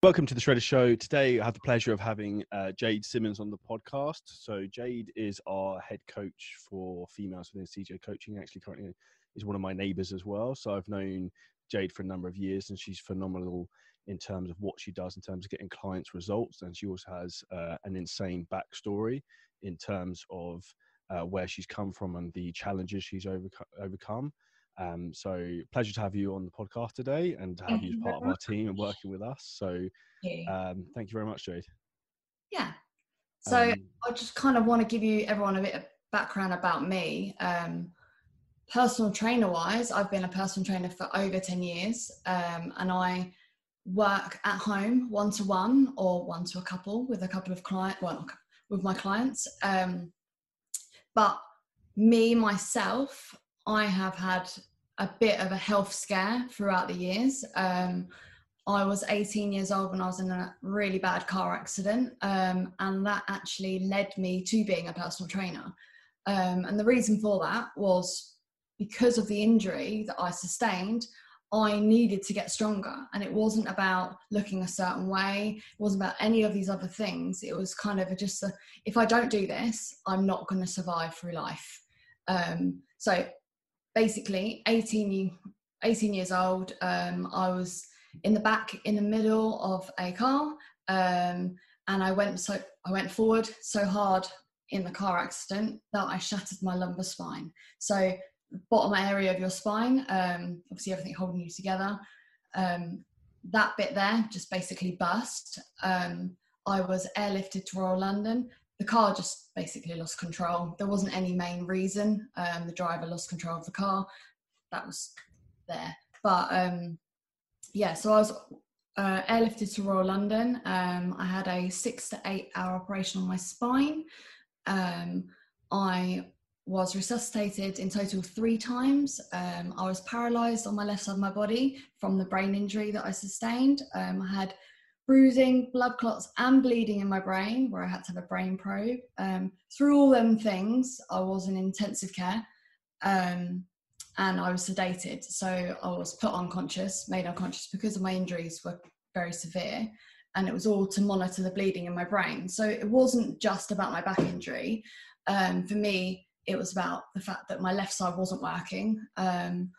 Welcome to the Shredder Show. Today, I have the pleasure of having uh, Jade Simmons on the podcast. So, Jade is our head coach for females within CJ Coaching. Actually, currently is one of my neighbours as well. So, I've known Jade for a number of years, and she's phenomenal in terms of what she does in terms of getting clients results. And she also has uh, an insane backstory in terms of uh, where she's come from and the challenges she's overco- overcome. Um, so pleasure to have you on the podcast today and to have thank you as part of our team and working with us. So um, thank you very much, Jade. Yeah. So um, I just kind of want to give you everyone a bit of background about me. Um, personal trainer wise, I've been a personal trainer for over 10 years um, and I work at home one to one or one to a couple with a couple of clients, well, with my clients. Um, but me, myself, I have had a bit of a health scare throughout the years. Um, I was 18 years old when I was in a really bad car accident, um, and that actually led me to being a personal trainer. Um, and the reason for that was because of the injury that I sustained, I needed to get stronger. And it wasn't about looking a certain way, it wasn't about any of these other things. It was kind of just a, if I don't do this, I'm not going to survive through life. Um, so basically 18, 18 years old. Um, I was in the back, in the middle of a car, um, and I went so I went forward so hard in the car accident that I shattered my lumbar spine. So bottom area of your spine, um, obviously everything holding you together. Um, that bit there just basically burst. Um, I was airlifted to Royal London the car just basically lost control. There wasn't any main reason. Um, the driver lost control of the car. That was there. But um, yeah, so I was uh, airlifted to Royal London. Um, I had a six to eight hour operation on my spine. Um, I was resuscitated in total three times. Um, I was paralyzed on my left side of my body from the brain injury that I sustained. Um, I had bruising, blood clots, and bleeding in my brain, where I had to have a brain probe. Um, through all them things, I was in intensive care um, and I was sedated. So I was put unconscious, made unconscious because of my injuries were very severe. And it was all to monitor the bleeding in my brain. So it wasn't just about my back injury. Um, for me, it was about the fact that my left side wasn't working. Um,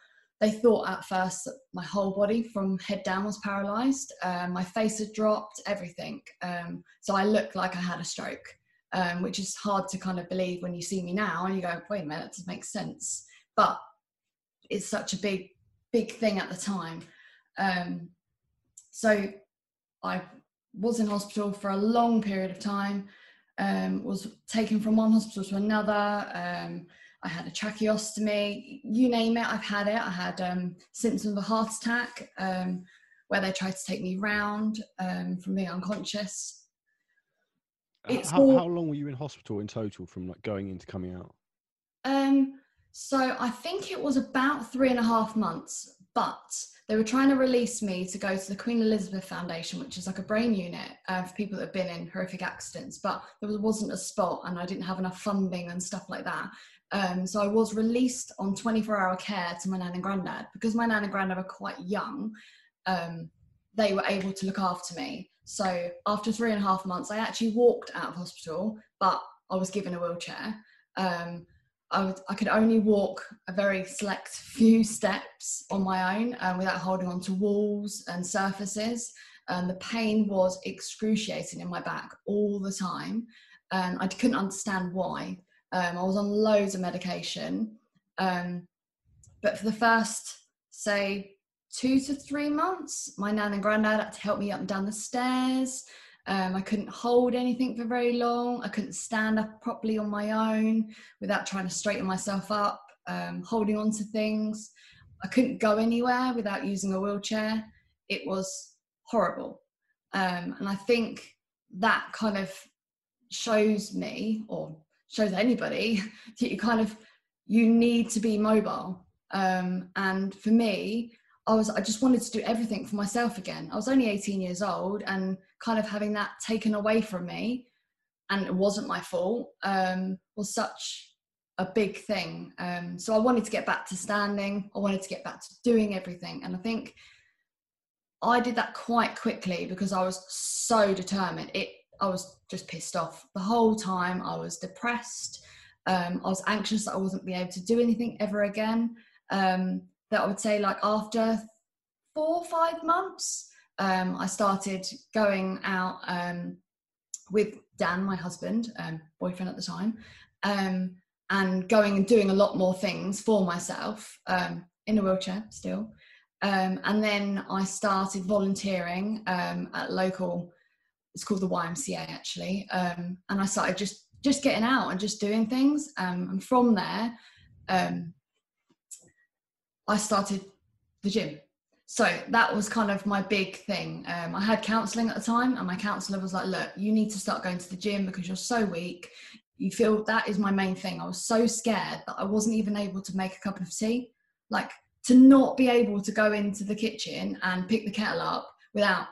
they thought at first that my whole body from head down was paralyzed. Um, my face had dropped, everything. Um, so I looked like I had a stroke, um, which is hard to kind of believe when you see me now and you go, wait a minute, that doesn't make sense. But it's such a big, big thing at the time. Um, so I was in hospital for a long period of time, um, was taken from one hospital to another um, I had a tracheostomy, you name it, I've had it. I had um, symptoms of a heart attack um, where they tried to take me round um, from being unconscious. It's how, all, how long were you in hospital in total from like going into coming out? Um, so I think it was about three and a half months, but they were trying to release me to go to the Queen Elizabeth Foundation, which is like a brain unit uh, for people that have been in horrific accidents. But there wasn't a spot, and I didn't have enough funding and stuff like that. Um, so I was released on 24 hour care to my nan and granddad. Because my nan and granddad were quite young, um, they were able to look after me. So after three and a half months, I actually walked out of hospital, but I was given a wheelchair. Um, I, I, could only walk a very select few steps on my own um, without holding on to walls and surfaces. And the pain was excruciating in my back all the time. And I couldn't understand why. Um, I was on loads of medication. Um, but for the first, say, two to three months, my nan and granddad had to help me up and down the stairs. Um, I couldn't hold anything for very long. I couldn't stand up properly on my own without trying to straighten myself up, um, holding on to things. I couldn't go anywhere without using a wheelchair. It was horrible. Um, and I think that kind of shows me, or shows anybody that you kind of you need to be mobile. Um, and for me i was i just wanted to do everything for myself again. I was only 18 years old and kind of having that taken away from me and it wasn't my fault um, was such a big thing. Um, so i wanted to get back to standing. I wanted to get back to doing everything. And i think I did that quite quickly because I was so determined. It I was just pissed off the whole time. I was depressed. Um, I was anxious that I wasn't be able to do anything ever again. Um, that I would say like after four or five months, um, I started going out um, with Dan, my husband, um, boyfriend at the time, um, and going and doing a lot more things for myself in a wheelchair still. And then I started volunteering at local. It's called the YMCA actually, um, and I started just just getting out and just doing things. Um, and from there, um, I started the gym. So that was kind of my big thing. Um, I had counselling at the time, and my counsellor was like, "Look, you need to start going to the gym because you're so weak. You feel that is my main thing. I was so scared that I wasn't even able to make a cup of tea. Like to not be able to go into the kitchen and pick the kettle up without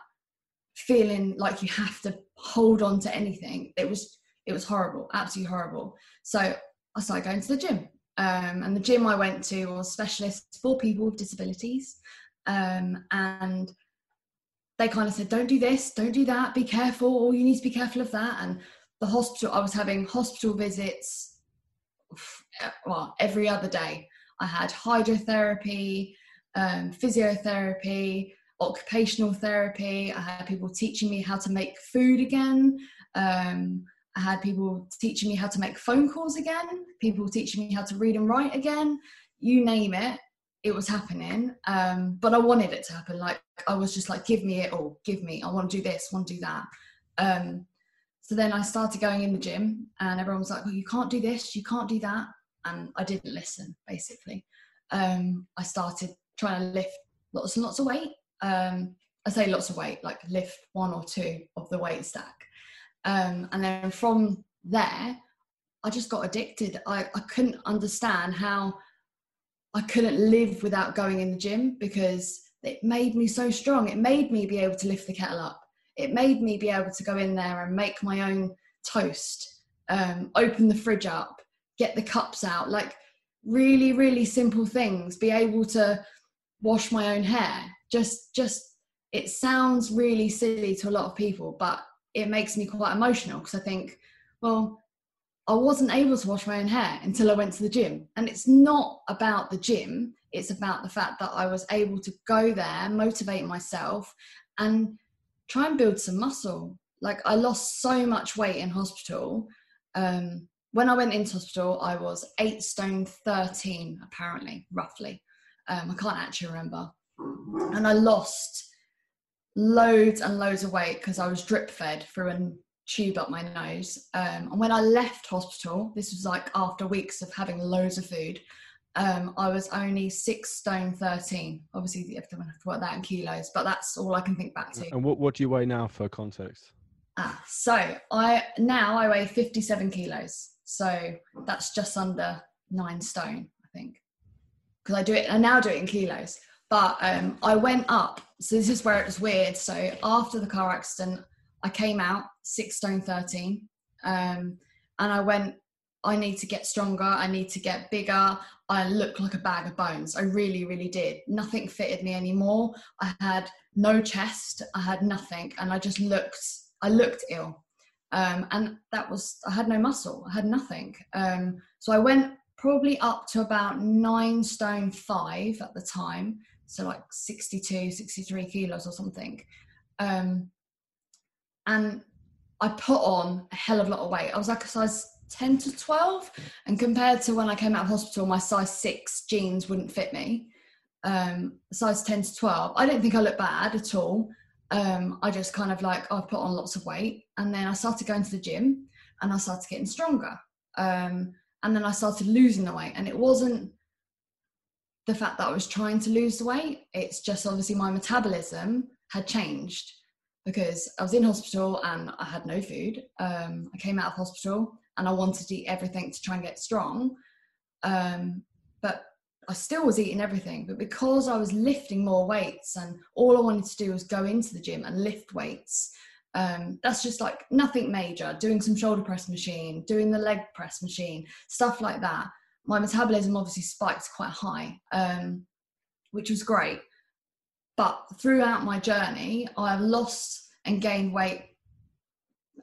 feeling like you have to hold on to anything. It was it was horrible absolutely horrible. So i started going to the gym. Um, and the gym i went to was specialists for people with disabilities. Um, and they kind of said don't do this don't do that be careful or you need to be careful of that. And the hospital i was having hospital visits well every other day. I had hydrotherapy, um, physiotherapy, occupational therapy. I had people teaching me how to make food again. Um, I had people teaching me how to make phone calls again, people teaching me how to read and write again. You name it, it was happening. Um, but I wanted it to happen. Like, I was just like, give me it all, give me, I want to do this, want to do that. Um, so then I started going in the gym, and everyone was like, well, you can't do this, you can't do that and I didn't listen basically. Um, I started trying to lift lots and lots of weight. Um, I say lots of weight, like lift one or two of the weight stack. Um, and then from there, I just got addicted. I, I couldn't understand how I couldn't live without going in the gym because it made me so strong. It made me be able to lift the kettle up. It made me be able to go in there and make my own toast, um, open the fridge up, get the cups out like really really simple things be able to wash my own hair just just it sounds really silly to a lot of people but it makes me quite emotional because i think well i wasn't able to wash my own hair until i went to the gym and it's not about the gym it's about the fact that i was able to go there motivate myself and try and build some muscle like i lost so much weight in hospital um, when I went into hospital, I was eight stone 13, apparently, roughly. Um, I can't actually remember. And I lost loads and loads of weight because I was drip fed through a tube up my nose. Um, and when I left hospital, this was like after weeks of having loads of food, um, I was only six stone 13. Obviously, you have to work that in kilos, but that's all I can think back to. And what, what do you weigh now for context? Ah, so I now I weigh 57 kilos. So that's just under nine stone, I think. Because I do it, I now do it in kilos. But um, I went up. So this is where it was weird. So after the car accident, I came out six stone 13. Um, and I went, I need to get stronger. I need to get bigger. I look like a bag of bones. I really, really did. Nothing fitted me anymore. I had no chest. I had nothing. And I just looked, I looked ill um, and that was i had no muscle i had nothing um, so i went probably up to about nine stone five at the time so like 62 63 kilos or something. Um, and i put on a hell of a lot of weight. I was like a size 10 to 12 and compared to when i came out of hospital my size 6 jeans wouldn't fit me. Um, size 10 to 12 i don't think i look bad at all. Um, I just kind of like I've put on lots of weight, and then I started going to the gym, and I started getting stronger, um, and then I started losing the weight, and it wasn't the fact that I was trying to lose weight. It's just obviously my metabolism had changed because I was in hospital and I had no food. Um, I came out of hospital and I wanted to eat everything to try and get strong. Um, but I still was eating everything, but because I was lifting more weights and all I wanted to do was go into the gym and lift weights, um, that's just like nothing major, doing some shoulder press machine, doing the leg press machine, stuff like that. My metabolism obviously spiked quite high, um, which was great. but throughout my journey, I've lost and gained weight.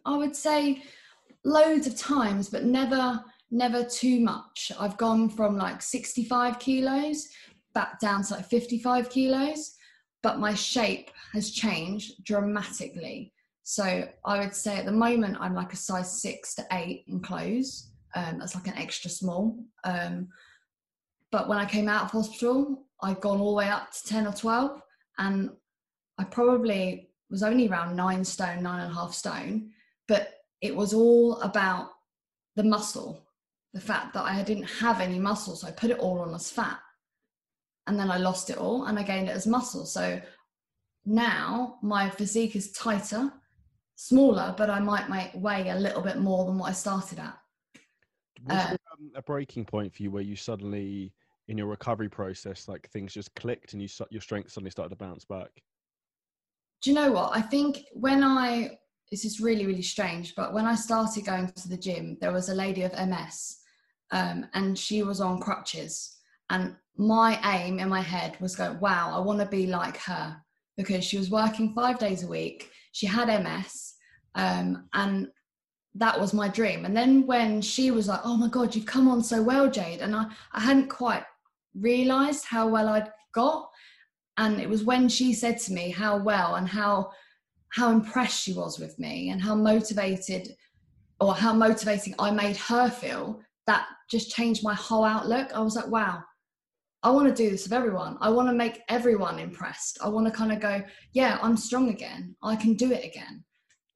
I would say loads of times, but never, never too much. I've gone from like 65 kilos back down to like 55 kilos, but my shape has changed dramatically. So I would say at the moment I'm like a size six to eight in clothes. Um, that's like an extra small. Um, but when I came out of hospital, I'd gone all the way up to 10 or 12, and I probably was only around nine stone, nine and a half stone. But it was all about the muscle, the fact that I didn't have any muscle. So I put it all on as fat. And then I lost it all and I gained it as muscle. So now my physique is tighter, smaller, but I might weigh a little bit more than what I started at. Was uh, there um, a breaking point for you where you suddenly, in your recovery process, like things just clicked and you your strength suddenly started to bounce back? Do you know what? I think when I this is really really strange but when i started going to the gym there was a lady of ms um, and she was on crutches and my aim in my head was go wow i want to be like her because she was working five days a week she had ms um, and that was my dream and then when she was like oh my god you've come on so well jade and i, I hadn't quite realized how well i'd got and it was when she said to me how well and how how impressed she was with me and how motivated or how motivating I made her feel, that just changed my whole outlook. I was like, wow, I want to do this with everyone. I want to make everyone impressed. I want to kind of go, yeah, I'm strong again. I can do it again.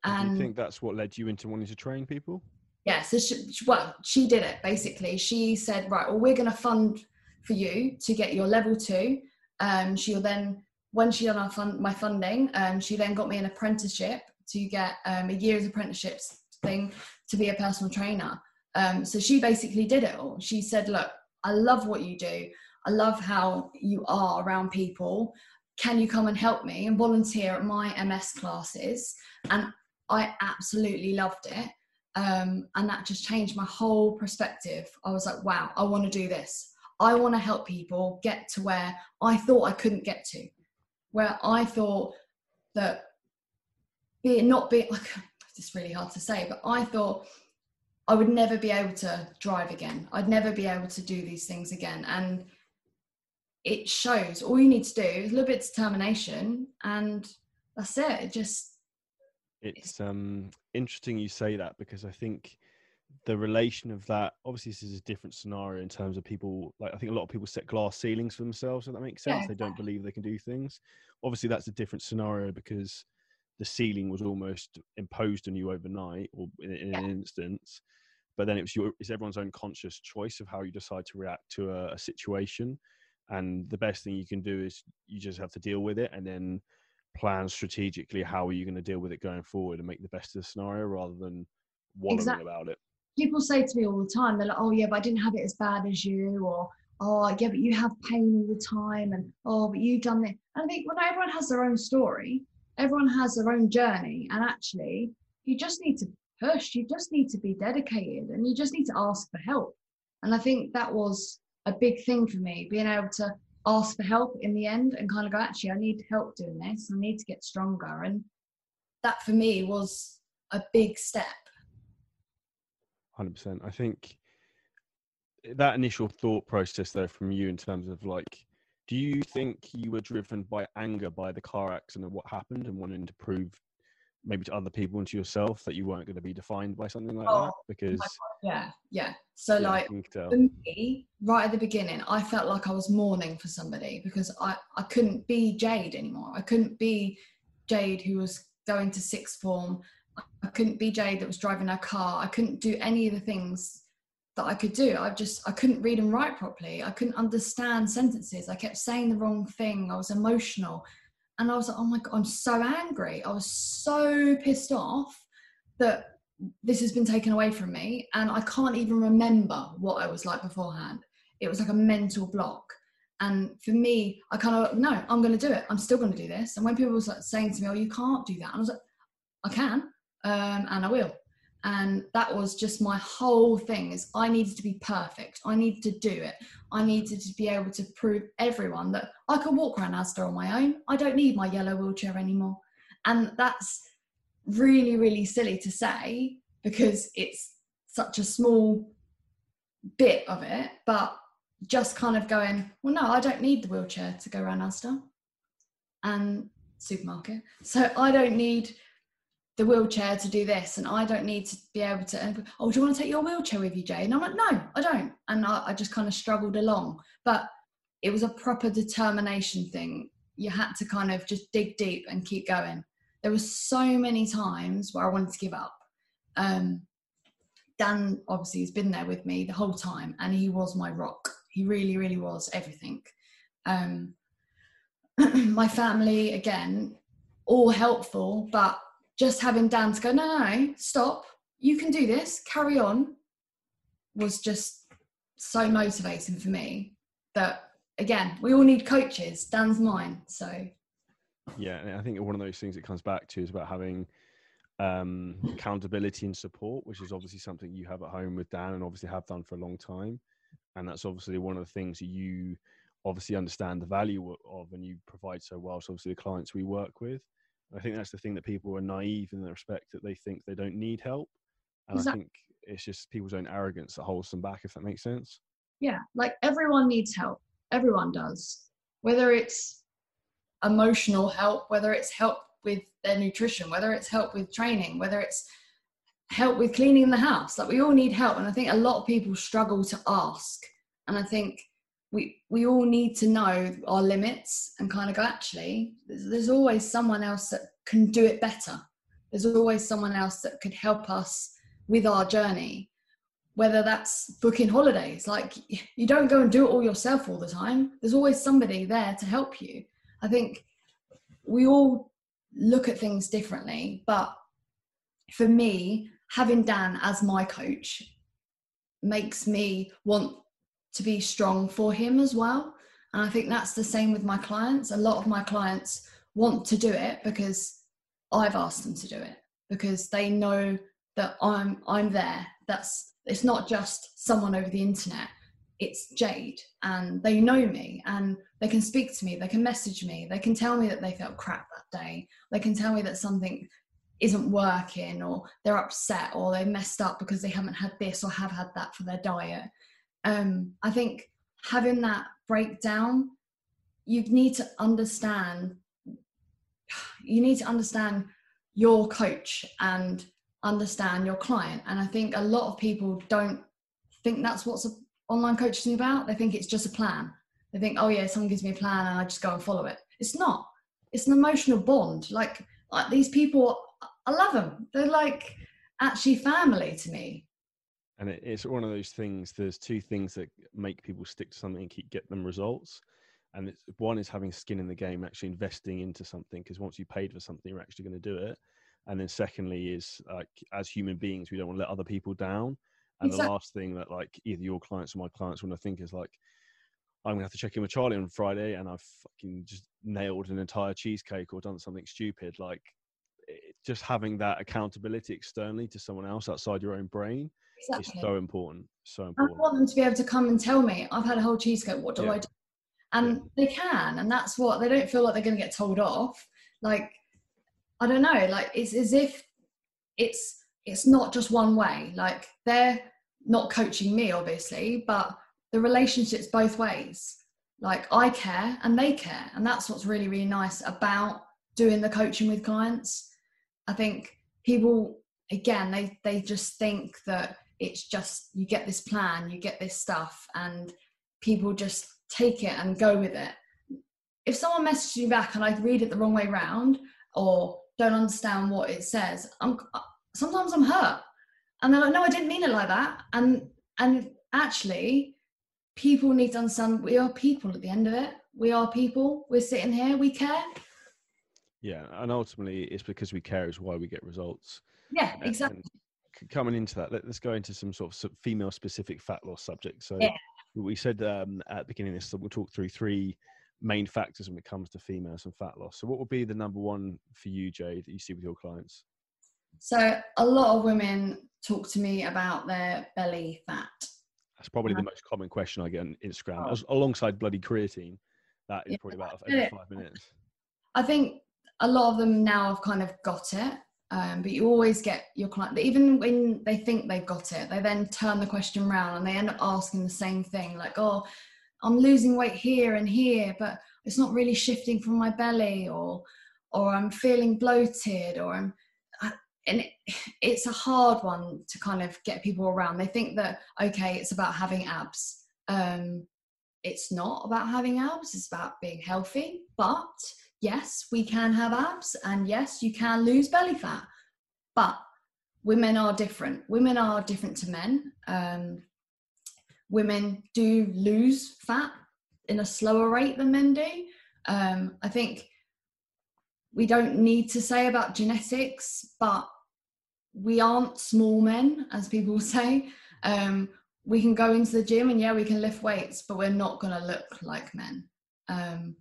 And do you think that's what led you into wanting to train people? Yeah. So, she, well, she did it basically. She said, right, well, we're going to fund for you to get your level two. Um, she'll then when she done fund, my funding, um, she then got me an apprenticeship to get um, a year's apprenticeships thing to be a personal trainer. Um, so she basically did it all. She said, "Look, I love what you do. I love how you are around people. Can you come and help me and volunteer at my MS classes?" And I absolutely loved it. Um, and that just changed my whole perspective. I was like, wow, I want to do this. I want to help people get to where I thought I couldn't get to where I thought that be it not be like it's just really hard to say, but I thought I would never be able to drive again. I'd never be able to do these things again. And it shows all you need to do is a little bit of determination and that's it. It just it's um interesting you say that because I think the relation of that obviously this is a different scenario in terms of people like i think a lot of people set glass ceilings for themselves so that makes sense yeah. they don't believe they can do things obviously that's a different scenario because the ceiling was almost imposed on you overnight or in, in yeah. an instance but then it's your it's everyone's own conscious choice of how you decide to react to a, a situation and the best thing you can do is you just have to deal with it and then plan strategically how are you going to deal with it going forward and make the best of the scenario rather than wallowing exactly. about it people say to me all the time, they're like, oh, yeah, but I didn't have it as bad as you, or oh, yeah, but you have pain all the time, and oh, but you've done it. And I think when everyone has their own story, everyone has their own journey, and actually, you just need to push, you just need to be dedicated, and you just need to ask for help. And I think that was a big thing for me, being able to ask for help in the end and kind of go, actually, I need help doing this, I need to get stronger. And that for me was a big step hundred percent. I think that initial thought process, though, from you in terms of like, do you think you were driven by anger by the car accident and what happened, and wanting to prove maybe to other people and to yourself that you weren't going to be defined by something like oh, oh that? Because yeah, yeah. So yeah, like for me, right at the beginning, I felt like I was mourning for somebody because I I couldn't be Jade anymore. I couldn't be Jade who was going to sixth form I couldn't be Jade that was driving her car. I couldn't do any of the things that I could do. I just I couldn't read and write properly. I couldn't understand sentences. I kept saying the wrong thing. I was emotional. And I was like, oh my god, I'm so angry. I was so pissed off that this has been taken away from me. And I can't even remember what I was like beforehand. It was like a mental block. And for me, I kind of no, I'm going to do it. I'm still going to do this. And when people was like saying to me, "Oh, you can't do that," I was like, "I can um, and I will. And that was just my whole thing is i needed to be perfect. I needed to do it. I needed to be able to prove everyone that i can walk around asda on my own. I don't need my yellow wheelchair anymore. And that's really really silly to say because it's such a small bit of it but just kind of going well no i don't need the wheelchair to go around asda. And supermarket. So i don't need the wheelchair to do this and I don't need to be able to oh do you want to take your wheelchair with you Jay? And I'm like no I don't. And I, I just kind of struggled along. But it was a proper determination thing. You had to kind of just dig deep and keep going. There were so many times where I wanted to give up. Um, Dan obviously has been there with me the whole time and he was my rock. He really really was everything. Um, my family again all helpful but just having Dan go, no, no, no, stop. You can do this. Carry on. Was just so motivating for me that again, we all need coaches. Dan's mine. So yeah, I think one of those things it comes back to is about having um, accountability and support, which is obviously something you have at home with Dan and obviously have done for a long time. And that's obviously one of the things that you obviously understand the value of and you provide so well. So obviously the clients we work with. I think that's the thing that people are naive in the respect that they think they don't need help. And exactly. I think it's just people's own arrogance that holds them back, if that makes sense. Yeah, like everyone needs help. Everyone does. Whether it's emotional help, whether it's help with their nutrition, whether it's help with training, whether it's help with cleaning the house. Like we all need help. And I think a lot of people struggle to ask. And I think we we all need to know our limits and kind of go actually there's, there's, always someone else that can do it better. There's always someone else that could help us with our journey. Whether that's booking holidays like you don't go and do it all yourself all the time. There's always somebody there to help you. I think we all look at things differently but for me having dan as my coach makes me want to be strong for him as well. And I think that's the same with my clients. A lot of my clients want to do it because I've asked them to do it because they know that I'm I'm there. That's it's not just someone over the internet. It's Jade and they know me and they can speak to me, they can message me, they can tell me that they felt crap that day. They can tell me that something isn't working or they're upset or they messed up because they haven't had this or have had that for their diet um, I think having that breakdown, you need to understand. You need to understand your coach and understand your client. And I think a lot of people don't think that's what's online coaching about. They think it's just a plan. They think, oh yeah, someone gives me a plan and I just go and follow it. It's not. It's an emotional bond. Like, like these people, I love them. They're like actually family to me and it, it's one of those things there's two things that make people stick to something and keep get them results. And it's one is having skin in the game actually investing into something because once you paid for something you're actually going to do it. And then secondly is like as human beings we don't want to let other people down. And exactly. the last thing that like either your clients or my clients want to think is like i'm going to have to check in with charlie on friday and i've fucking just nailed an entire cheesecake or done something stupid. Like it, just having that accountability externally to someone else outside your own brain Exactly. It's so important. So important. I want them to be able to come and tell me, I've had a whole cheesecake, what do yeah. I do? And yeah. they can, and that's what they don't feel like they're going to get told off. Like, I don't know, like it's as if it's it's not just one way. Like they're not coaching me, obviously, but the relationship's both ways. Like I care and they care, and that's what's really really nice about doing the coaching with clients. I think people again they they just think that it's just you get this plan you get this stuff and people just take it and go with it. If someone messages you back and i read it the wrong way round or don't understand what it says i'm uh, sometimes i'm hurt. And they're like no i didn't mean it like that. And and actually people need to understand we are people at the end of it. We are people. We're sitting here. We care. Yeah and ultimately it's because we care is why we get results. Yeah exactly coming into that, let, us go into some sort of female specific fat loss subjects. So yeah. we said um, at the beginning of this that we'll talk through three main factors when it comes to females and fat loss. So what would be the number one for you, Jade, that you see with your clients? So a lot of women talk to me about their belly fat. That's probably the most common question I get on Instagram, oh. As, alongside bloody creatine. That is yeah, probably about five minutes. I think a lot of them now have kind of got it, um, but you always get your client, even when they think they've got it, they then turn the question around and they end up asking the same thing like, oh, I'm losing weight here and here, but it's not really shifting from my belly, or or I'm feeling bloated, or I'm and it, it's a hard one to kind of get people around. They think that okay, it's about having abs. Um, it's not about having abs. It's about being healthy. But yes, we can have abs, and yes, you can lose belly fat. But women are different. Women are different to men. Um, women do lose fat in a slower rate than men do. Um, I think we don't need to say about genetics, but we aren't small men, as people say. Um, we can go into the gym and yeah, we can lift weights, but we're not going to look like men. Um,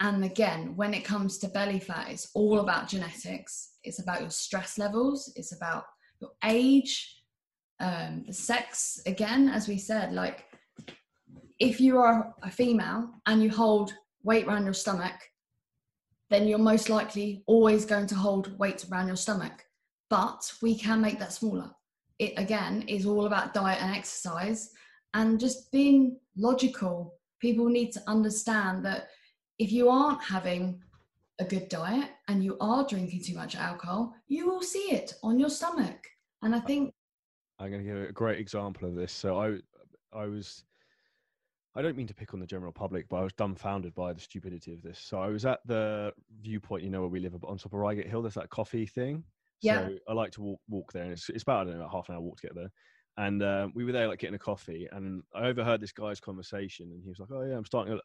and again, when it comes to belly fat, it's all about genetics. It's about your stress levels. It's about your age, um, the sex. Again, as we said, like if you are a female and you hold weight around your stomach, then you're most likely always going to hold weight around your stomach but we can make that smaller. It again is all about diet and exercise and just being logical. People need to understand that if you aren't having a good diet and you are drinking too much alcohol, you will see it on your stomach. And I think I'm going to give a great example of this. So I, I was, I don't mean to pick on the general public, but I was dumbfounded by the stupidity of this. So I was at the viewpoint, you know, where we live on top of Reigate Hill. There's that coffee thing. Yeah. So I like to walk walk there, and it's, it's about I don't know about half an hour walk to get there. And uh, we were there like getting a coffee, and I overheard this guy's conversation, and he was like, "Oh yeah, I'm starting a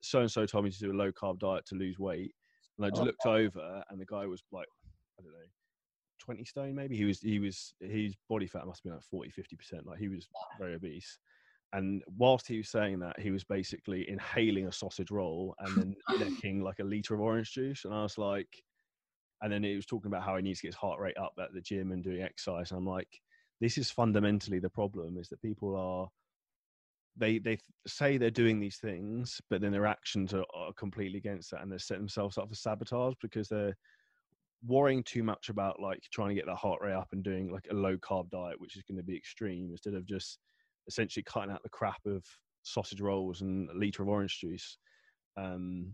so and so told me to do a low carb diet to lose weight." And I just oh. looked over, and the guy was like, I don't know, 20 stone maybe. He was he was his body fat must have been like 40, 50 percent. Like he was very obese. And whilst he was saying that, he was basically inhaling a sausage roll and then licking like a liter of orange juice. And I was like, and then he was talking about how he needs to get his heart rate up at the gym and doing exercise and i'm like this is fundamentally the problem is that people are they they say they're doing these things but then their actions are, are completely against that and they set themselves up for sabotage because they're worrying too much about like trying to get that heart rate up and doing like a low carb diet which is going to be extreme instead of just essentially cutting out the crap of sausage rolls and a liter of orange juice um,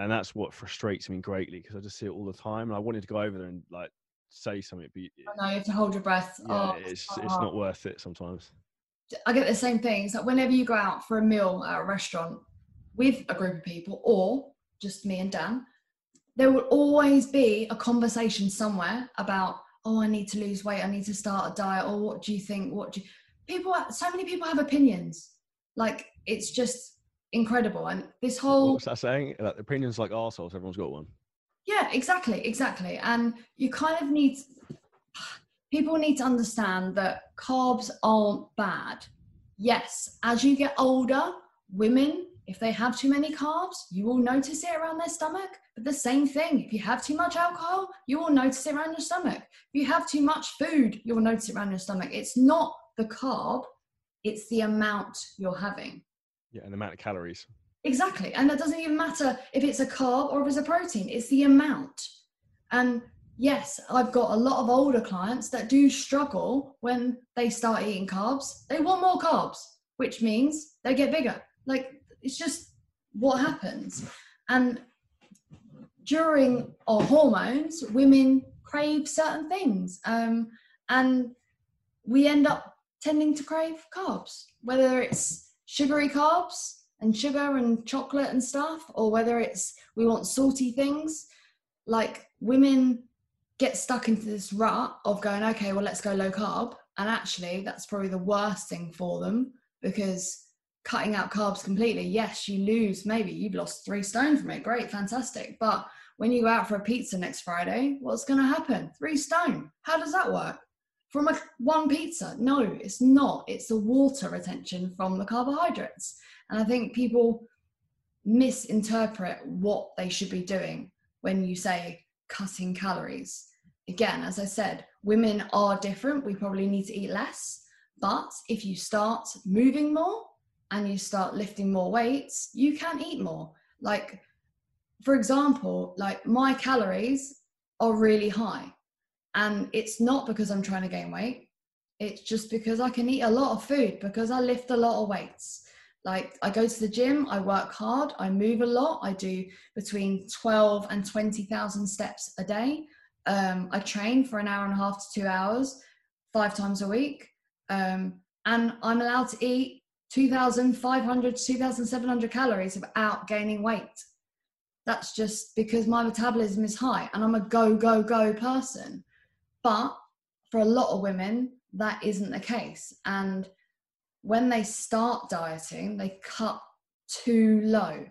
and that's what frustrates me greatly because I just see it all the time. And I wanted to go over there and like say something, but I know you have to hold your breath. Yeah, oh, it's it's not worth it sometimes. I get the same thing. It's like whenever you go out for a meal at a restaurant with a group of people, or just me and Dan, there will always be a conversation somewhere about, oh, I need to lose weight, I need to start a diet, or what do you think? What do you... people? So many people have opinions. Like it's just incredible. And this whole what's that saying? Like opinions like arseholes, everyone's got one. Yeah, exactly, exactly. And you kind of need people need to understand that carbs aren't bad. Yes, as you get older, women, if they have too many carbs, you will notice it around their stomach. But the same thing, if you have too much alcohol, you will notice it around your stomach. If you have too much food, you'll notice it around your stomach. It's not the carb, it's the amount you're having. Yeah, and the amount of calories. Exactly. And that doesn't even matter if it's a carb or if it's a protein, it's the amount. And yes, I've got a lot of older clients that do struggle when they start eating carbs. They want more carbs, which means they get bigger. Like it's just what happens. And during our hormones, women crave certain things. Um, and we end up tending to crave carbs, whether it's sugary carbs and sugar and chocolate and stuff, or whether it's we want salty things. Like women get stuck into this rut of going, okay, well, let's go low carb. And actually, that's probably the worst thing for them because cutting out carbs completely, yes, you lose, maybe you've lost three stone from it. Great, fantastic. But when you go out for a pizza next Friday, what's going to happen? Three stone. How does that work? from a one pizza. No, it's not. It's the water retention from the carbohydrates. And I think people misinterpret what they should be doing when you say cutting calories. Again, as I said, women are different. We probably need to eat less. But if you start moving more and you start lifting more weights, you can eat more. Like, for example, like my calories are really high. And it's not because I'm trying to gain weight. It's just because I can eat a lot of food because I lift a lot of weights. Like I go to the gym, I work hard, I move a lot. I do between 12 and 20,000 steps a day. Um, I train for an hour and a half to two hours, five times a week. Um, and I'm allowed to eat 2,500 to 2,700 calories without gaining weight. That's just because my metabolism is high and I'm a go, go, go person. But for a lot of women, that isn't the case. And when they start dieting, they cut too low.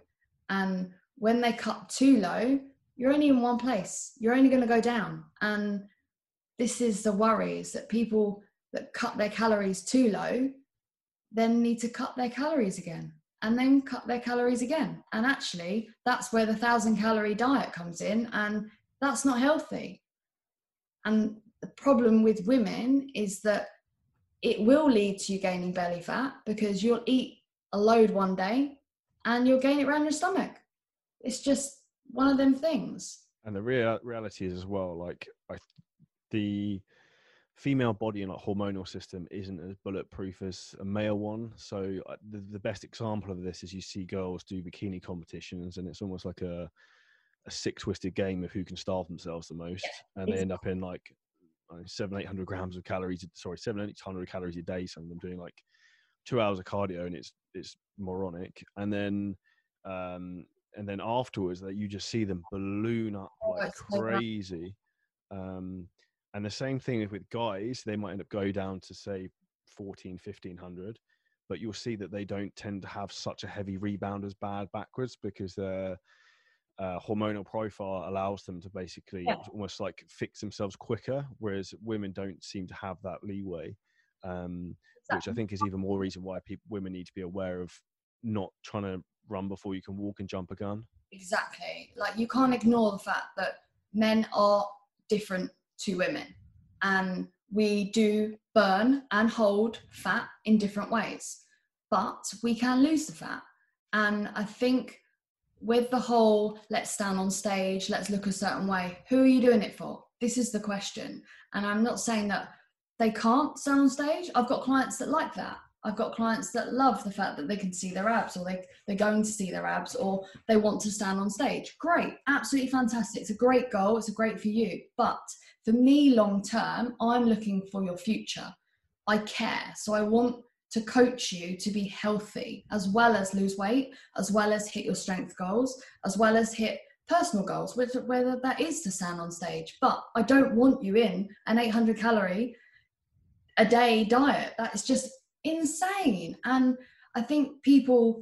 And when they cut too low, you're only in one place. You're only going to go down. And this is the worry is that people that cut their calories too low then need to cut their calories again and then cut their calories again. And actually, that's where the thousand calorie diet comes in. And that's not healthy. And the problem with women is that it will lead to you gaining belly fat because you'll eat a load one day and you'll gain it around your stomach. It's just one of them things. And the real reality is as well, like I, the female body and like hormonal system isn't as bulletproof as a male one. So uh, the, the best example of this is you see girls do bikini competitions, and it's almost like a a sick twisted game of who can starve themselves the most, yeah, and they end up in like seven eight hundred grams of calories. Sorry, seven eight hundred calories a day. Some of them doing like two hours of cardio, and it's it's moronic. And then um, and then afterwards, that you just see them balloon up oh, like crazy. Um, and the same thing with guys, they might end up go down to say 14, 1500, but you'll see that they don't tend to have such a heavy rebound as bad backwards because their uh, hormonal profile allows them to basically yeah. almost like fix themselves quicker, whereas women don't seem to have that leeway. Um, exactly. Which I think is even more reason why people, women need to be aware of not trying to run before you can walk and jump a gun. Exactly. Like you can't ignore the fact that men are different to women. And we do burn and hold fat in different ways, but we can lose the fat. And I think with the whole let's stand on stage, let's look a certain way, who are you doing it for? This is the question. And I'm not saying that they can't stand on stage. I've got clients that like that. I've got clients that love the fact that they can see their abs or they, they're going to see their abs or they want to stand on stage. Great, absolutely fantastic. It's a great goal, it's a great for you. But for me, long term, I'm looking for your future. I care. So I want to coach you to be healthy as well as lose weight, as well as hit your strength goals, as well as hit personal goals, whether that is to stand on stage. But I don't want you in an 800 calorie a day diet. That is just insane. And I think people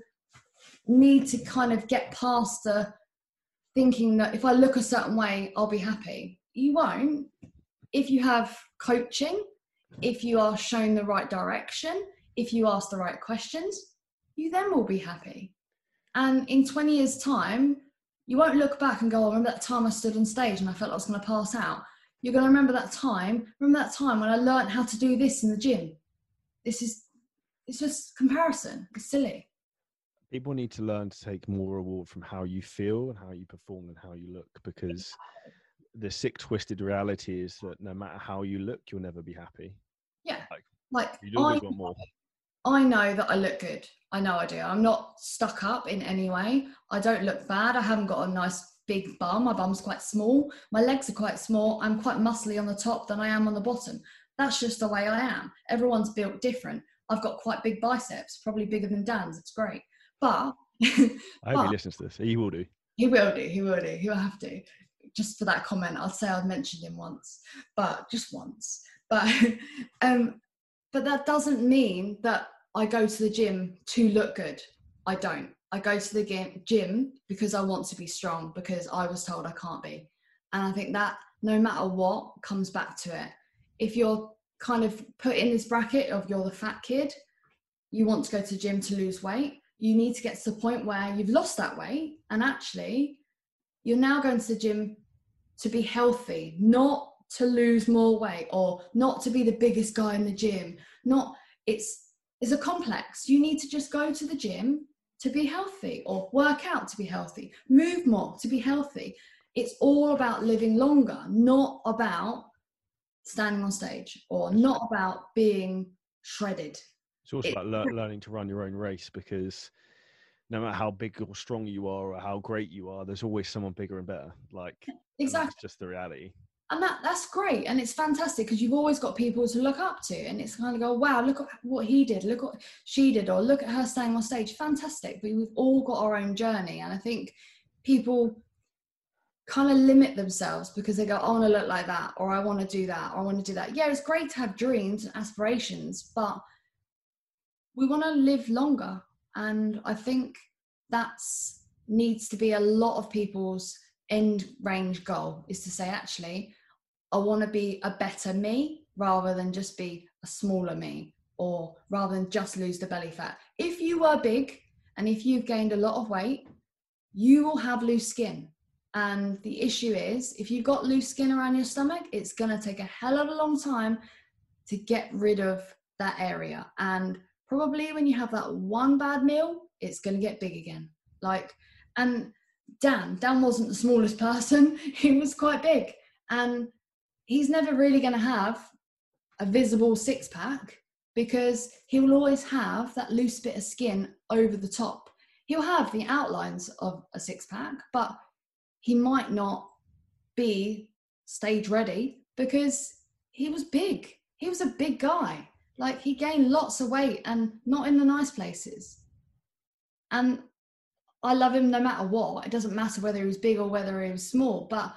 need to kind of get past the thinking that if I look a certain way, I'll be happy. You won't. If you have coaching, if you are shown the right direction, if you ask the right questions, you then will be happy. And in 20 years' time, you won't look back and go, oh, remember that time I stood on stage and I felt like I was going to pass out. You're going to remember that time. Remember that time when I learned how to do this in the gym. This is it's just comparison. It's silly. People need to learn to take more reward from how you feel and how you perform and how you look because the sick twisted reality is that no matter how you look, you'll never be happy. Yeah. Like, like you always I, want more. I know that I look good. I know I do. I'm not stuck up in any way. I don't look bad. I haven't got a nice big bum. My bum's quite small. My legs are quite small. I'm quite muscly on the top than I am on the bottom. That's just the way I am. Everyone's built different. I've got quite big biceps, probably bigger than Dan's. It's great. But I hope he listens to this. He will do. He will do. He will do. He will have to. Just for that comment, I'll say I've mentioned him once, but just once. But um, but that doesn't mean that I go to the gym to look good. I don't. I go to the gym because I want to be strong because I was told I can't be. And I think that no matter what comes back to it. If you're kind of put in this bracket of you're the fat kid, you want to go to the gym to lose weight, you need to get to the point where you've lost that weight and actually you're now going to the gym to be healthy, not to lose more weight or not to be the biggest guy in the gym. Not it's it's a complex. You need to just go to the gym to be healthy or work out to be healthy, move more to be healthy. It's all about living longer, not about standing on stage or not about being shredded. It's also it, about le- learning to run your own race because no matter how big or strong you are or how great you are, there's always someone bigger and better. Like exactly, just the reality and that that's great and it's fantastic because you've always got people to look up to and it's kind of go wow look at what he did look what she did or look at her staying on stage fantastic but we've all got our own journey and i think people kind of limit themselves because they go i want to look like that or i want to do that or i want to do that yeah it's great to have dreams and aspirations but we want to live longer and i think that's needs to be a lot of people's end range goal is to say actually I want to be a better me rather than just be a smaller me or rather than just lose the belly fat. If you were big and if you've gained a lot of weight, you will have loose skin. And the issue is, if you've got loose skin around your stomach, it's going to take a hell of a long time to get rid of that area. And probably when you have that one bad meal, it's going to get big again. Like, and Dan, Dan wasn't the smallest person, he was quite big. And he's never really going to have a visible six pack because he will always have that loose bit of skin over the top. He'll have the outlines of a six pack, but he might not be stage ready because he was big. He was a big guy. Like he gained lots of weight and not in the nice places. And I love him no matter what. It doesn't matter whether he was big or whether he was small. But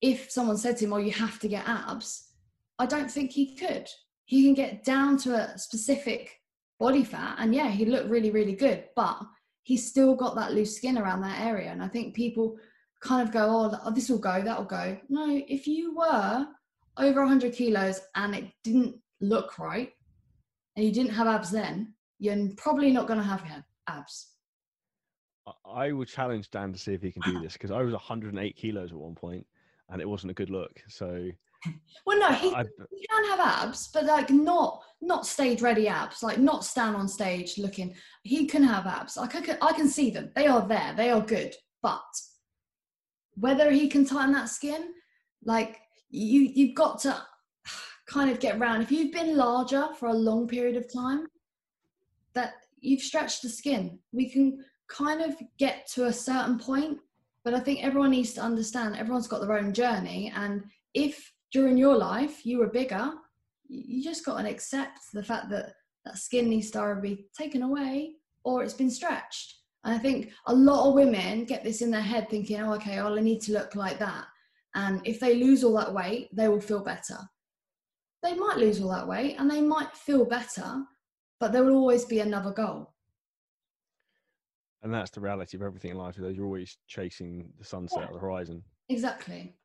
if someone said to him, "Oh, you have to get abs," I don't think he could. He can get down to a specific body fat, and yeah, he looked really, really good, but he's still got that loose skin around that area. And I think people kind of go, "Oh, this will go, that will go." No, if you were over 100 kilos and it didn't look right, and you didn't have abs then, you're probably not going to have abs. I will challenge Dan to see if he can do this because I was 108 kilos at one point, and it wasn't a good look. So, well, no, he, I, he can have abs, but like not not stage ready abs, like not stand on stage looking. He can have abs. Like I can, I can see them. They are there. They are good. But whether he can tighten that skin, like you, you've got to kind of get around. If you've been larger for a long period of time, that you've stretched the skin. We can kind of get to a certain point but I think everyone needs to understand everyone's got their own journey. And if during your life you were bigger, you just got to accept the fact that that skin needs to be taken away or it's been stretched. And I think a lot of women get this in their head thinking, oh, okay, well, I need to look like that. And if they lose all that weight, they will feel better. They might lose all that weight and they might feel better, but there will always be another goal and that's the reality of everything in life. Is you're always chasing the sunset yeah. the horizon. Exactly.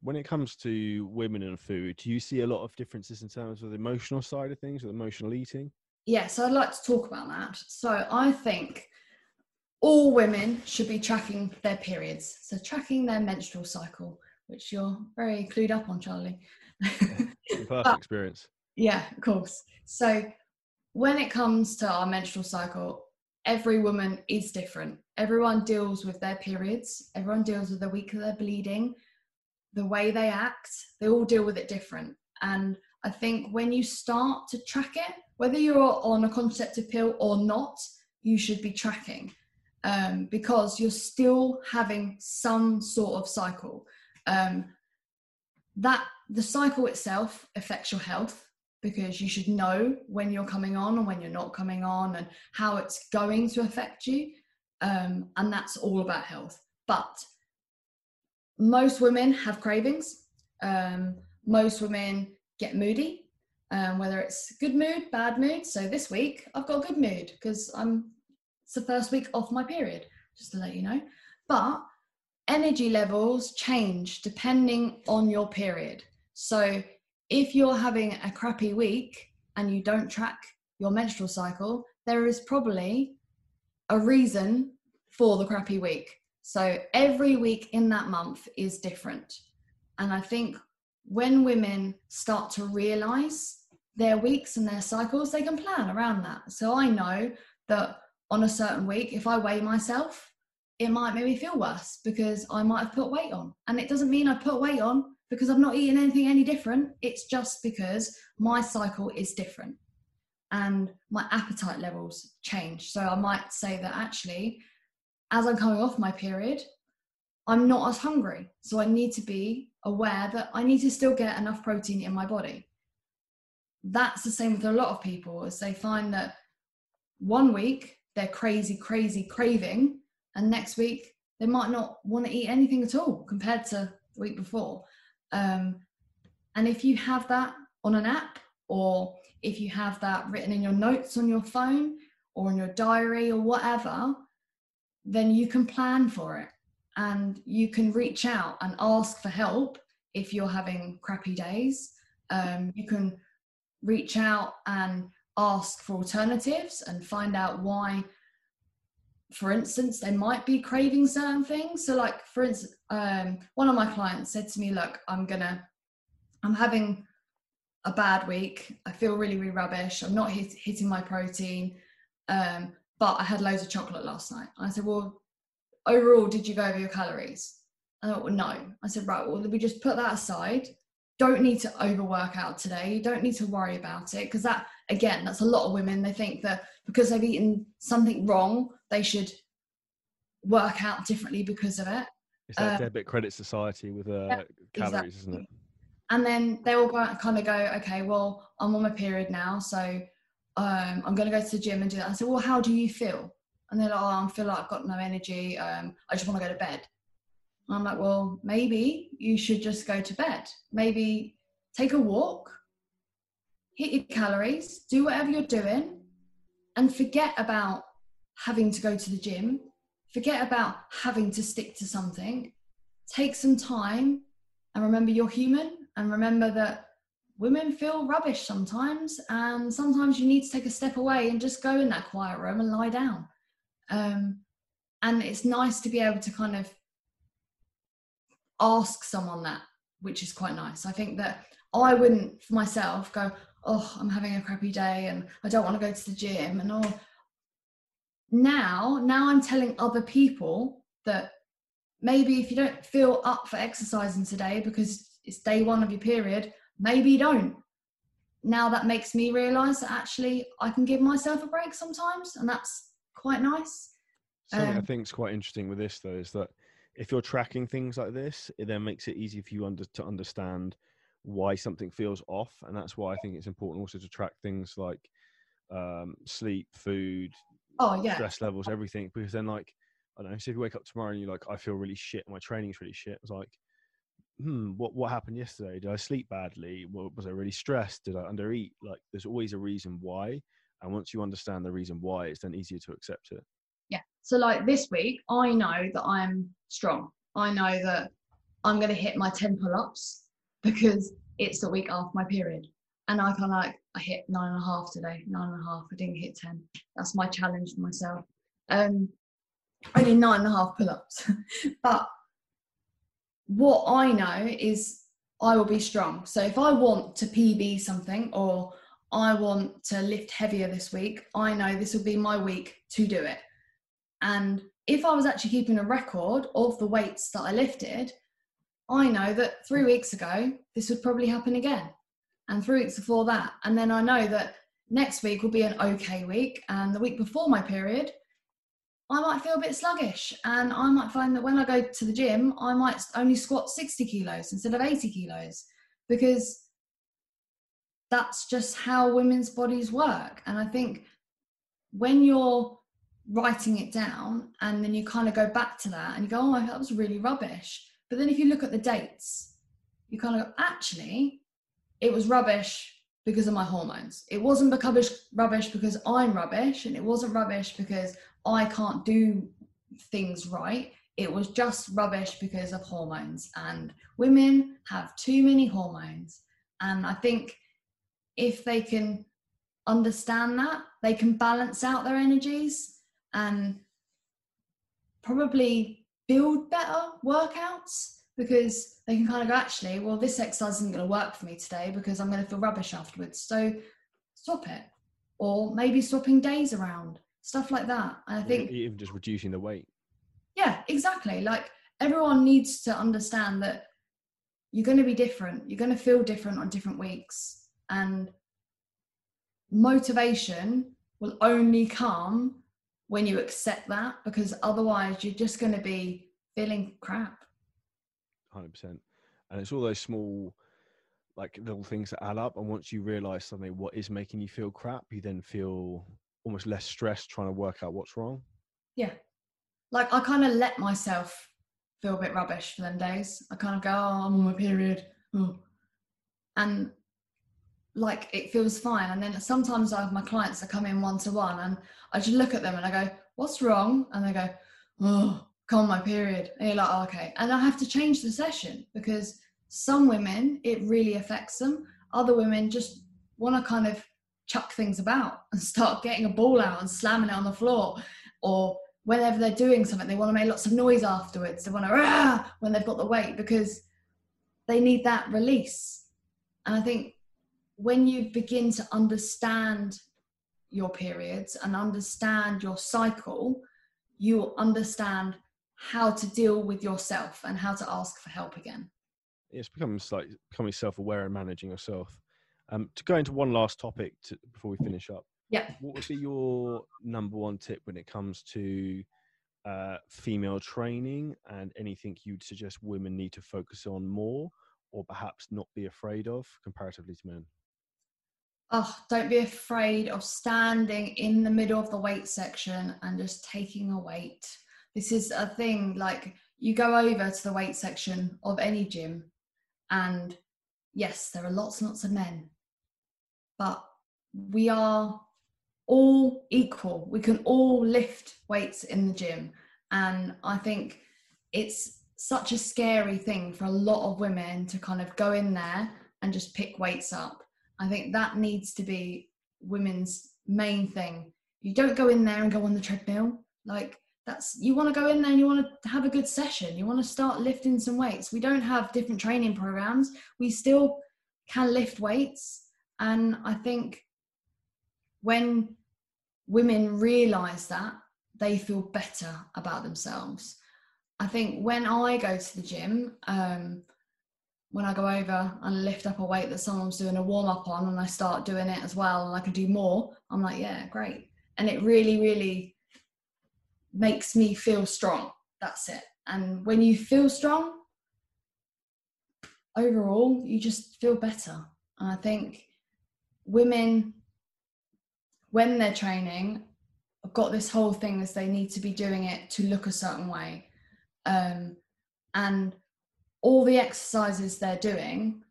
When it comes to women and food, do you see a lot of differences in terms of the emotional side of things, with emotional eating? Yes, I'd like to talk about that. So I think all women should be tracking their periods, so tracking their menstrual cycle, which you're very clued up on, Charlie. Perfect but, experience. Yeah, of course. So when it comes to our menstrual cycle, every woman is different. Everyone deals with their periods, everyone deals with the week of their bleeding, the way they act, they all deal with it different. And I think when you start to track it, whether you're on a contraceptive pill or not, you should be tracking um, because you're still having some sort of cycle. Um, that the cycle itself affects your health because you should know when you're coming on and when you're not coming on and how it's going to affect you. Um, and that's all about health. But most women have cravings. Um, most women get moody, um, whether it's good mood, bad mood. So this week I've got good mood because I'm it's the first week of my period, just to let you know. But energy levels change depending on your period. So if you're having a crappy week and you don't track your menstrual cycle, there is probably a reason for the crappy week. So every week in that month is different. And I think when women start to realize their weeks and their cycles, they can plan around that. So I know that on a certain week, if I weigh myself, it might make me feel worse because I might have put weight on. And it doesn't mean I put weight on because I've not eaten anything any different. It's just because my cycle is different and my appetite levels change. So I might say that actually, as I'm coming off my period, I'm not as hungry. So I need to be aware that I need to still get enough protein in my body. That's the same with a lot of people as they find that one week they're crazy, crazy craving, and next week they might not want to eat anything at all compared to the week before. Um, and if you have that on an app, or if you have that written in your notes on your phone or in your diary or whatever, then you can plan for it and you can reach out and ask for help if you're having crappy days. Um, you can reach out and ask for alternatives and find out why for instance they might be craving certain things. So like for instance um, one of my clients said to me look i'm gonna i'm having a bad week. I feel really really rubbish. I'm not hit, hitting my protein um, but i had loads of chocolate last night. I said well overall did you go over your calories? I thought well no. I said right well we just put that aside don't need to overwork out today. You don't need to worry about it because that again that's a lot of women. They think that because they've eaten something wrong they should work out differently because of it. It's that uh, debit credit society with uh, yeah, calories exactly. isn't it? and then they will kind of go okay well i'm on my period now so um, i'm going to go to the gym and do that. I said well how do you feel? And they're like oh i feel like i've got no energy um, i just want to go to bed I'm like, well, maybe you should just go to bed. Maybe take a walk, hit your calories, do whatever you're doing, and forget about having to go to the gym. Forget about having to stick to something. Take some time and remember you're human and remember that women feel rubbish sometimes. And sometimes you need to take a step away and just go in that quiet room and lie down. Um, and it's nice to be able to kind of ask someone that, which is quite nice. I think that I wouldn't for myself go, oh, I'm having a crappy day and I don't want to go to the gym and all. Now, now I'm telling other people that maybe if you don't feel up for exercising today because it's day one of your period, maybe you don't. Now that makes me realize that actually I can give myself a break sometimes, and that's quite nice. Something um, I think is quite interesting with this though is that if you're tracking things like this, it then makes it easy for you under, to understand why something feels off, and that's why I think it's important also to track things like um, sleep, food, oh yeah, stress levels, everything. Because then, like, I don't know, so if you wake up tomorrow and you're like, I feel really shit, my training's really shit. It's like, hmm, what what happened yesterday? Did I sleep badly? Was I really stressed? Did I undereat? Like, there's always a reason why, and once you understand the reason why, it's then easier to accept it. So like this week, I know that I'm strong. I know that I'm going to hit my 10 pull ups because it's the week after my period. And I kind of like, I hit nine and a half today, nine and a half. I didn't hit 10. That's my challenge for myself. Um, I did nine and a half pull ups. but what I know is I will be strong. So if I want to PB something or I want to lift heavier this week, I know this will be my week to do it. And if I was actually keeping a record of the weights that I lifted, I know that three weeks ago, this would probably happen again. And three weeks before that. And then I know that next week will be an okay week. And the week before my period, I might feel a bit sluggish. And I might find that when I go to the gym, I might only squat 60 kilos instead of 80 kilos because that's just how women's bodies work. And I think when you're writing it down and then you kind of go back to that and you go oh that was really rubbish. But then if you look at the dates you kind of go actually it was rubbish because of my hormones. It wasn't because rubbish because i'm rubbish and it wasn't rubbish because i can't do things right. It was just rubbish because of hormones. And women have too many hormones. And i think if they can understand that they can balance out their energies and probably build better workouts because they can kind of go, actually, well, this exercise isn't going to work for me today because I'm going to feel rubbish afterwards. So stop it. Or maybe swapping days around, stuff like that. And I think even just reducing the weight. Yeah, exactly. Like everyone needs to understand that you're going to be different. You're going to feel different on different weeks. And motivation will only come when you accept that because otherwise you're just going to be feeling crap. 100% and it's all those small like little things that add up and once you realize something what is making you feel crap you then feel almost less stressed trying to work out what's wrong. Yeah. Like i kind of let myself feel a bit rubbish for them days. I kind of go oh i'm on my period. Oh. and like it feels fine. And then sometimes i have my clients that come in one to one and i just look at them and i go what's wrong? And they go oh come on my period. And you're like oh, okay. And i have to change the session because some women it really affects them. Other women just want to kind of chuck things about and start getting a ball out and slamming it on the floor or whenever they're doing something they want to make lots of noise afterwards. They want to Rah! when they've got the weight because they need that release. And i think when you begin to understand your periods and understand your cycle you'll understand how to deal with yourself and how to ask for help again. It's becoming like becoming self-aware and managing yourself. Um, to go into one last topic to, before we finish up. Yeah. What would be your number one tip when it comes to uh, female training and anything you'd suggest women need to focus on more or perhaps not be afraid of comparatively to men? Oh, don't be afraid of standing in the middle of the weight section and just taking a weight. This is a thing like you go over to the weight section of any gym and yes there are lots and lots of men but we are all equal. We can all lift weights in the gym. And i think it's such a scary thing for a lot of women to kind of go in there and just pick weights up i think that needs to be women's main thing. You don't go in there and go on the treadmill. Like that's you want to go in there and you want to have a good session. You want to start lifting some weights. We don't have different training programs. We still can lift weights. And i think when women realize that they feel better about themselves. I think when i go to the gym um, when i go over and lift up a weight that someone's doing a warm up on and i start doing it as well and i can do more i'm like yeah great and it really really makes me feel strong. That's it. And when you feel strong, overall, you just feel better. And I think women, when they're training, have got this whole thing as they need to be doing it to look a certain way. Um, and all the exercises they're doing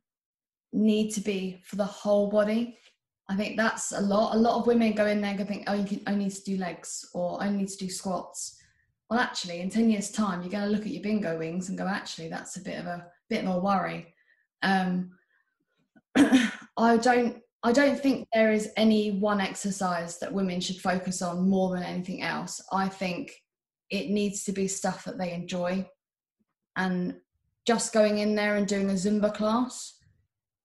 need to be for the whole body I think that's a lot. A lot of women go in there and think, oh, you can only need to do legs or only need to do squats. Well, actually, in 10 years' time, you're going to look at your bingo wings and go, actually, that's a bit of a bit more worry. Um, I don't I don't think there is any one exercise that women should focus on more than anything else. I think it needs to be stuff that they enjoy. And just going in there and doing a Zumba class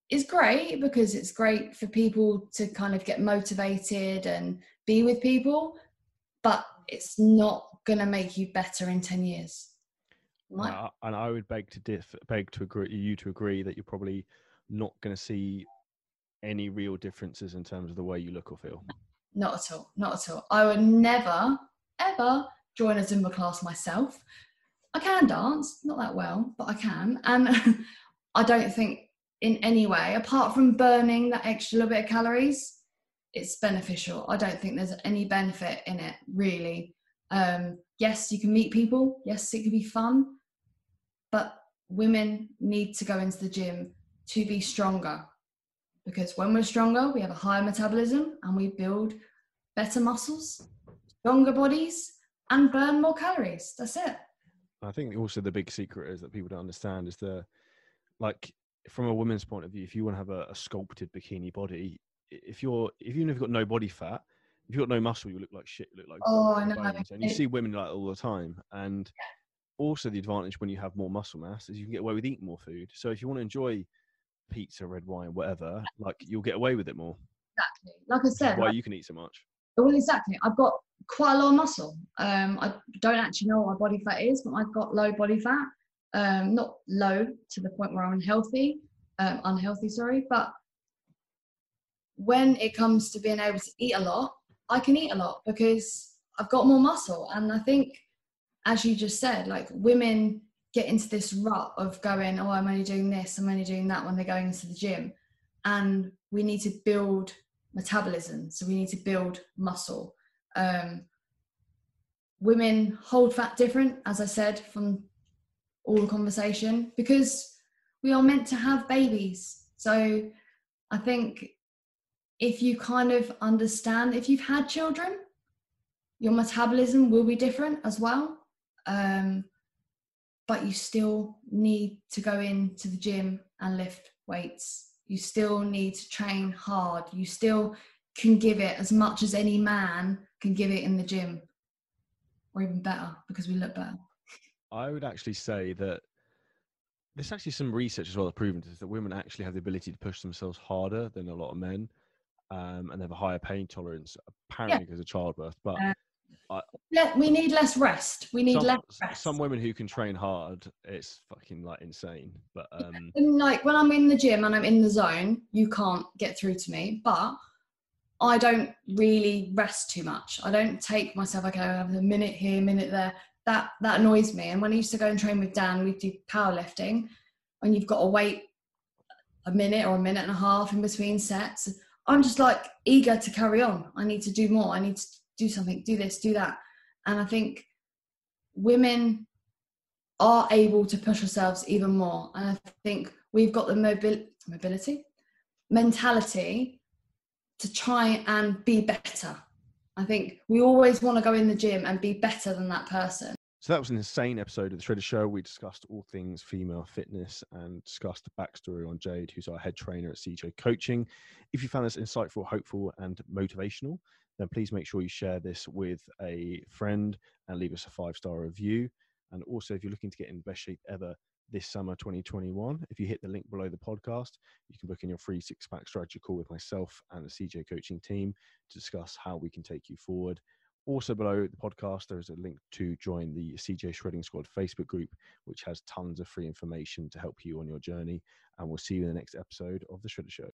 is great because it's great for people to kind of get motivated and be with people, but it's not going to make you better in 10 years. Uh, and I would beg to diff, beg to agree, you to agree that you're probably not going to see any real differences in terms of the way you look or feel. Not at all. Not at all. I would never, ever join a Zumba class myself. I can dance, not that well, but I can. And I don't think in any way apart from burning that extra little bit of calories it's beneficial. I don't think there's any benefit in it really. Um, yes you can meet people. Yes it can be fun. But women need to go into the gym to be stronger. Because when we're stronger we have a higher metabolism and we build better muscles stronger bodies and burn more calories. That's it i think also the big secret is that people don't understand is the like from a woman's point of view, if you want to have a, a sculpted bikini body, if you're if even if you've got no body fat, if you've got no muscle, you look like shit. You look like oh, I know. And you see women like all the time, and also the advantage when you have more muscle mass is you can get away with eating more food. So if you want to enjoy pizza, red wine, whatever, like you'll get away with it more. Exactly. Like I said, Why like, you can eat so much. well, exactly. I've got quite a lot of muscle. Um, I don't actually know what my body fat is, but I've got low body fat. Um, not low to the point where I'm unhealthy, um, unhealthy, sorry, but when it comes to being able to eat a lot, I can eat a lot because I've got more muscle. And I think, as you just said, like women get into this rut of going, oh, I'm only doing this, I'm only doing that when they're going into the gym. And we need to build metabolism. So we need to build muscle. Um, women hold fat different, as I said, from all the conversation, because we are meant to have babies. So I think if you kind of understand, if you've had children, your metabolism will be different as well. Um, but you still need to go into the gym and lift weights. You still need to train hard. You still can give it as much as any man can give it in the gym, or even better because we look better. I would actually say that there's actually some research as well that proven that women actually have the ability to push themselves harder than a lot of men, um, and they have a higher pain tolerance apparently because of childbirth. But Uh, Le- we need less rest. We need some, less rest. some women who can train hard, it's fucking like insane. But um, And like when I'm in the gym and I'm in the zone, you can't get through to me. But I don't really rest too much. I don't take myself okay. I have a minute here, a minute there. That that annoys me. And when I used to go and train with Dan, we'd do powerlifting, and you've got to wait a minute or a minute and a half in between sets. I'm just like eager to carry on. I need to do more. I need to do something, do this, do that. And I think women are able to push ourselves even more. And I think we've got the mobil- mobility, mentality to try and be better. I think we always want to go in the gym and be better than that person. So that was an insane episode of the Shredder Show. We discussed all things female fitness and discussed the backstory on Jade, who's our head trainer at CJ Coaching. If you found this insightful, hopeful, and motivational, then please make sure you share this with a friend and leave us a five star review. And also, if you're looking to get in the best shape ever this summer 2021, if you hit the link below the podcast, you can book in your free six pack strategy call with myself and the CJ coaching team to discuss how we can take you forward. Also, below the podcast, there is a link to join the CJ Shredding Squad Facebook group, which has tons of free information to help you on your journey. And we'll see you in the next episode of The Shredder Show.